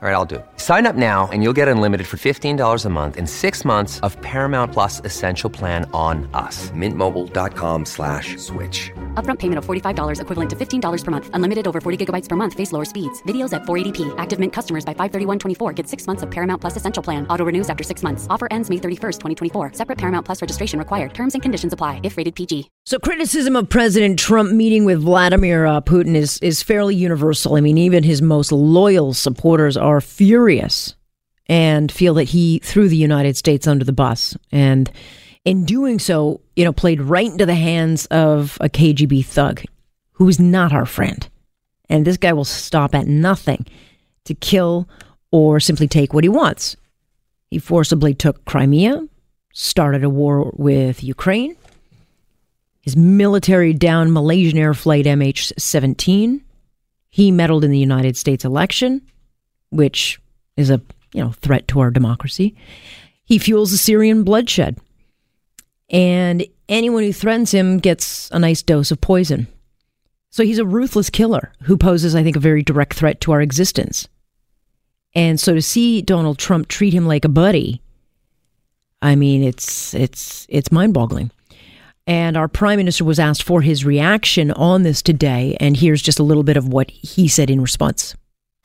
All right, I'll do it. Sign up now and you'll get unlimited for $15 a month in six months of Paramount Plus Essential Plan on us. Mintmobile.com slash switch. Upfront payment of $45 equivalent to $15 per month. Unlimited over 40 gigabytes per month. Face lower speeds. Videos at 480p. Active Mint customers by 531.24 get six months of Paramount Plus Essential Plan. Auto renews after six months. Offer ends May 31st, 2024. Separate Paramount Plus registration required. Terms and conditions apply if rated PG. So criticism of President Trump meeting with Vladimir uh, Putin is, is fairly universal. I mean, even his most loyal supporters are furious and feel that he threw the United States under the bus. And in doing so, you know, played right into the hands of a KGB thug who is not our friend. And this guy will stop at nothing to kill or simply take what he wants. He forcibly took Crimea, started a war with Ukraine. His military down Malaysian Air Flight MH 17. He meddled in the United States election, which is a you know threat to our democracy. He fuels the Syrian bloodshed. And anyone who threatens him gets a nice dose of poison. So he's a ruthless killer who poses, I think, a very direct threat to our existence. And so to see Donald Trump treat him like a buddy, I mean, it's it's it's mind-boggling. And our prime minister was asked for his reaction on this today, and here's just a little bit of what he said in response.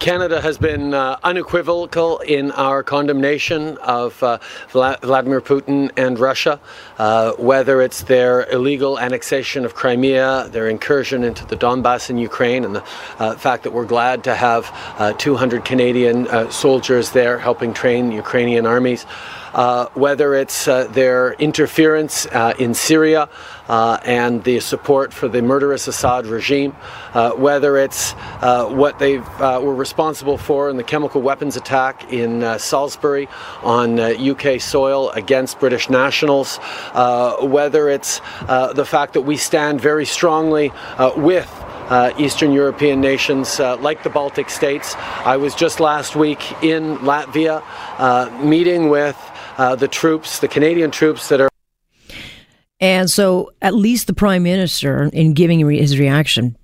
Canada has been uh, unequivocal in our condemnation of uh, Vladimir Putin and Russia, uh, whether it's their illegal annexation of Crimea, their incursion into the Donbass in Ukraine, and the uh, fact that we're glad to have uh, 200 Canadian uh, soldiers there helping train Ukrainian armies. Whether it's their interference in Syria Uh, and the support for the murderous Assad regime, uh, whether it's uh, what they were responsible for in the chemical weapons attack in Salisbury on UK soil against British nationals, whether it's the fact that we stand very strongly with uh, Eastern European nations uh, like the Baltic states. I was just last week in Latvia uh, meeting with uh, the troops, the Canadian troops that are. And so, at least the prime minister, in giving his reaction,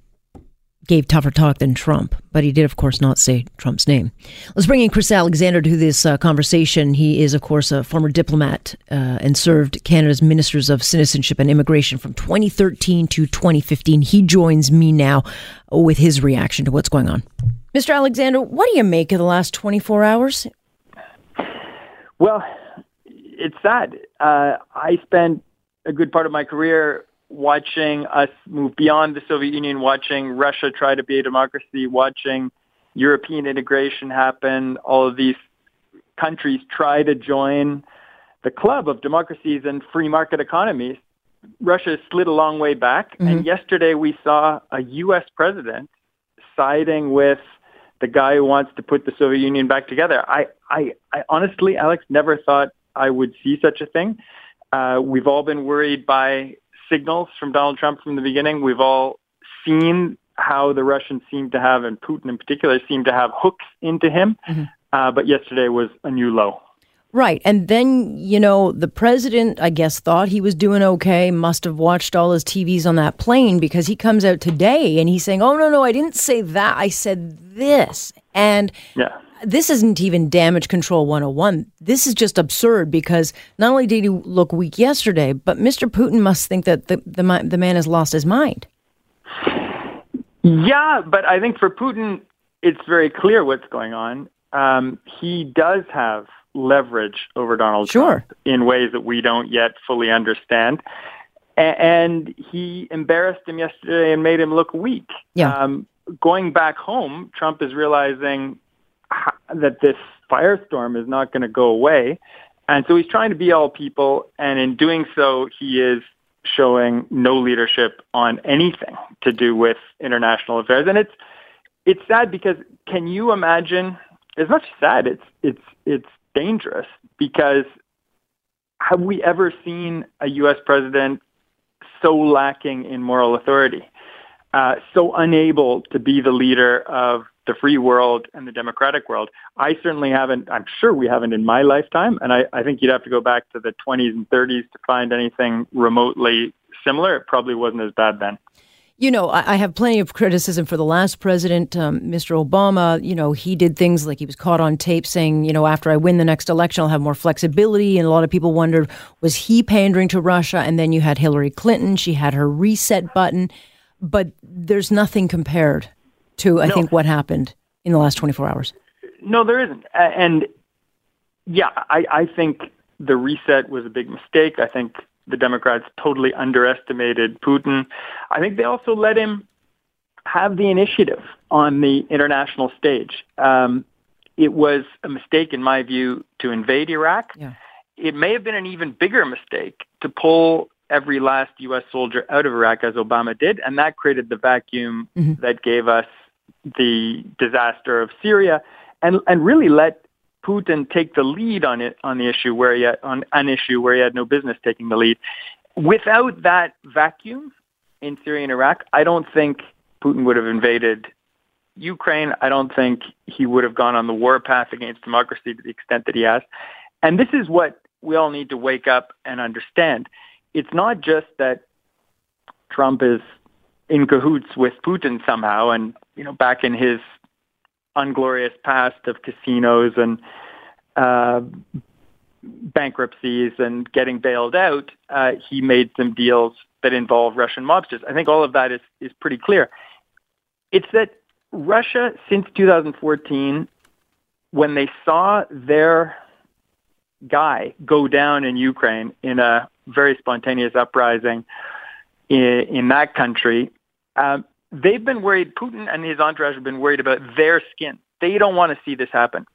gave tougher talk than Trump, but he did, of course, not say Trump's name. Let's bring in Chris Alexander to this uh, conversation. He is, of course, a former diplomat uh, and served Canada's Ministers of Citizenship and Immigration from 2013 to 2015. He joins me now with his reaction to what's going on. Mr. Alexander, what do you make of the last 24 hours? Well, it's sad. Uh, I spent a good part of my career watching us move beyond the Soviet Union, watching Russia try to be a democracy, watching European integration happen, all of these countries try to join the club of democracies and free market economies. Russia slid a long way back. Mm-hmm. And yesterday we saw a U.S. president siding with the guy who wants to put the Soviet Union back together. I, I, I honestly, Alex, never thought I would see such a thing. Uh, we've all been worried by signals from Donald Trump from the beginning. We've all seen how the Russians seem to have, and Putin in particular, seem to have hooks into him. Mm-hmm. Uh, but yesterday was a new low. Right. And then, you know, the president, I guess, thought he was doing okay, must have watched all his TVs on that plane because he comes out today and he's saying, oh, no, no, I didn't say that. I said this. And yeah this isn't even damage control 101. This is just absurd because not only did he look weak yesterday, but Mr. Putin must think that the, the, the man has lost his mind. Yeah, but I think for Putin, it's very clear what's going on. Um, he does have leverage over Donald sure. Trump in ways that we don't yet fully understand. and he embarrassed him yesterday and made him look weak. Yeah. Um, going back home, Trump is realizing that this firestorm is not going to go away. And so he's trying to be all people, and in doing so, he is showing no leadership on anything to do with international affairs. And it's it's sad because can you imagine? It's not sad. It's it's it's dangerous because have we ever seen a U.S. president so lacking in moral authority, uh, so unable to be the leader of the free world and the democratic world. I certainly haven't, I'm sure we haven't in my lifetime, and I, I think you'd have to go back to the 20s and 30s to find anything remotely similar, it probably wasn't as bad then. You know, I, have plenty of criticism for the last president, um, Mr. Obama. You know, he did things like he was caught on tape saying, you know, after I win the next election, I'll have more flexibility. And a lot of people wondered, was he pandering to Russia? And then you had Hillary Clinton. She had her reset button. But there's nothing compared to, I no. think, what happened in the last 24 hours. No, there isn't. And yeah, I, I think the reset was a big mistake. I think the Democrats totally underestimated Putin. I think they also let him have the initiative on the international stage. Um, it was a mistake, in my view, to invade Iraq. Yeah. It may have been an even bigger mistake to pull every last U.S. soldier out of Iraq, as Obama did, and that created the vacuum mm-hmm. that gave us the disaster of Syria, and and really let Putin take the lead on it on the issue where he had, on an issue where he had no business taking the lead. Without that vacuum in Syria and Iraq, I don't think Putin would have invaded Ukraine. I don't think he would have gone on the war path against democracy to the extent that he has. And this is what we all need to wake up and understand. It's not just that Trump is in cahoots with Putin somehow and, you know, back in his unglorious past of casinos and uh, bankruptcies and getting bailed out, uh, he made some deals that involve Russian mobsters. I think all of that is, is pretty clear. It's that Russia, since 2014, when they saw their guy go down in Ukraine in a very spontaneous uprising in, in that country, um, they've been worried, Putin and his entourage have been worried about their skin. They don't want to see this happen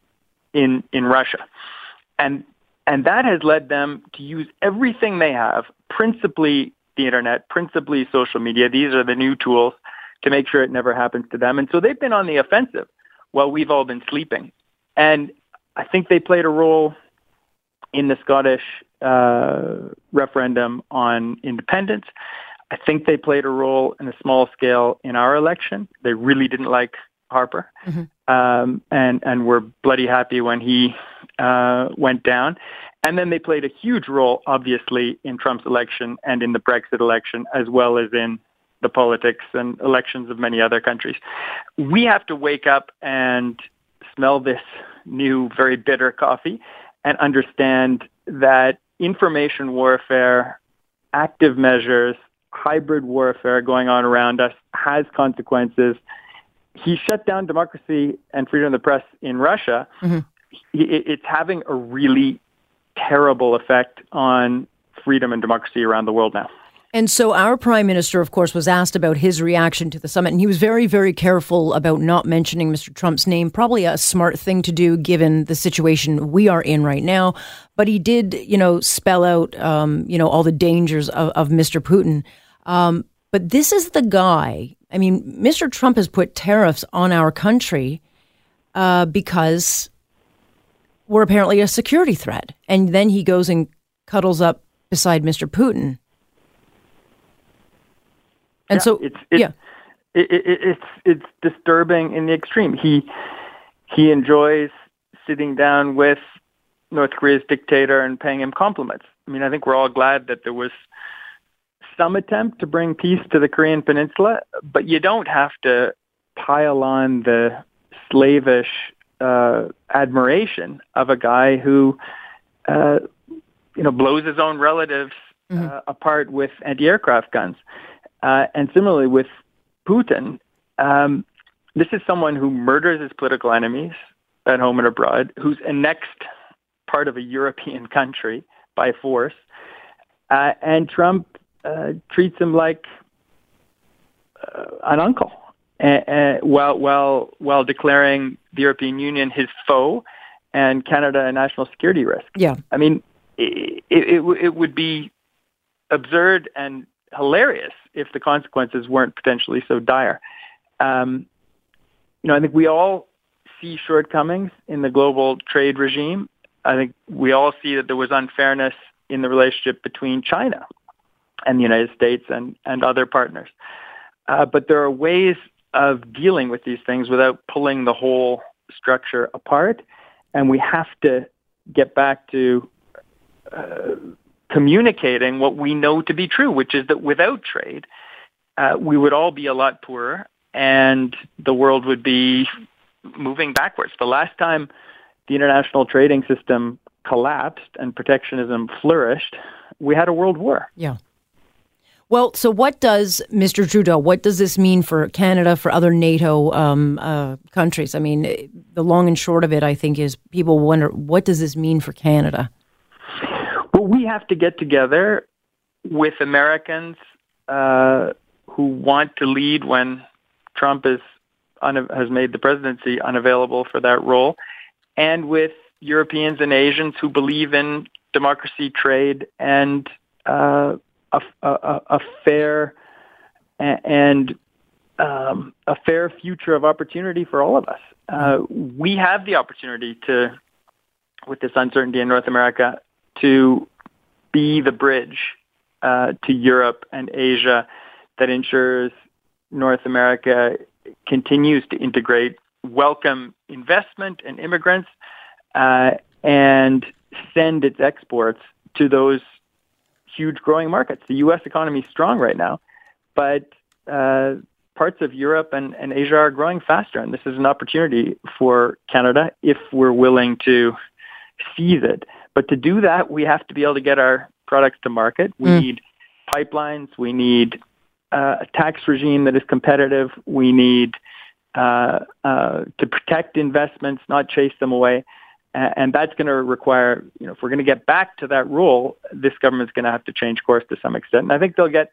in, in Russia. And, and that has led them to use everything they have, principally the internet, principally social media. These are the new tools to make sure it never happens to them. And so they've been on the offensive while we've all been sleeping. And I think they played a role in the Scottish uh, referendum on independence. I think they played a role in a small scale in our election. They really didn't like Harper, mm-hmm. um, and and were bloody happy when he uh, went down. And then they played a huge role, obviously, in Trump's election and in the Brexit election, as well as in the politics and elections of many other countries. We have to wake up and smell this new, very bitter coffee and understand that information warfare, active measures, hybrid warfare going on around us has consequences. He shut down democracy and freedom of the press in Russia. Mm-hmm. It's having a really terrible effect on freedom and democracy around the world now. And so our prime minister, of course, was asked about his reaction to the summit, and he was very, very careful about not mentioning Mr. Trump's name. Probably a smart thing to do given the situation we are in right now. But he did, you know, spell out, um, you know, all the dangers of, of Mr. Putin. Um, but this is the guy. I mean, Mr. Trump has put tariffs on our country uh, because we're apparently a security threat. And then he goes and cuddles up beside Mr. Putin. And yeah, so, it's, it's, yeah, it, it, it's it's disturbing in the extreme. He he enjoys sitting down with North Korea's dictator and paying him compliments. I mean, I think we're all glad that there was some attempt to bring peace to the Korean Peninsula, but you don't have to pile on the slavish uh, admiration of a guy who, uh, you know, blows his own relatives uh, mm-hmm. apart with anti-aircraft guns. Uh, and similarly with Putin, um, this is someone who murders his political enemies at home and abroad, who's annexed part of a European country by force. Uh, and Trump uh, treats him like uh, an uncle, uh, while while while declaring the European Union his foe and Canada a national security risk. Yeah, I mean, it, it, it would be absurd and hilarious if the consequences weren't potentially so dire. Um, you know, I think we all see shortcomings in the global trade regime. I think we all see that there was unfairness in the relationship between China and the United States and, and other partners. Uh, but there are ways of dealing with these things without pulling the whole structure apart. And we have to get back to uh, communicating what we know to be true, which is that without trade, uh, we would all be a lot poorer and the world would be moving backwards. The last time the international trading system collapsed and protectionism flourished, we had a world war. Yeah. Well, so what does Mr. Trudeau? What does this mean for Canada, for other NATO um, uh, countries? I mean, the long and short of it, I think, is people wonder what does this mean for Canada. We have to get together with Americans uh, who want to lead when Trump is un- has made the presidency unavailable for that role, and with Europeans and Asians who believe in democracy, trade, and uh, a, a, a, fair and um, a fair future of opportunity for all of us. Uh, we have the opportunity to, with this uncertainty in North America, to be the bridge uh, to Europe and Asia that ensures North America continues to integrate, welcome investment and immigrants, uh, and send its exports to those huge growing markets. The U.S. economy is strong right now, but uh, parts of Europe and, and Asia are growing faster, and this is an opportunity for Canada if we're willing to seize it. But to do that, we have to be able to get our products to market. We mm. need pipelines. We need uh, a tax regime that is competitive. We need uh, uh, to protect investments, not chase them away. And that's going to require, you know, if we're going to get back to that rule, this government's going to have to change course to some extent. And I think they'll get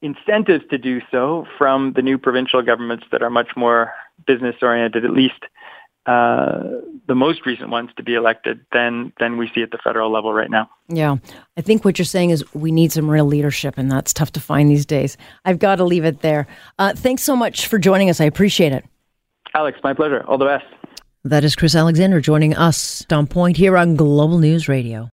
incentives to do so from the new provincial governments that are much more business oriented, at least uh, the most recent ones to be elected than than we see at the federal level right now. Yeah, I think what you're saying is we need some real leadership, and that's tough to find these days. I've got to leave it there. Uh, thanks so much for joining us. I appreciate it. Alex, my pleasure. All the best. That is Chris Alexander joining us on point here on Global News Radio.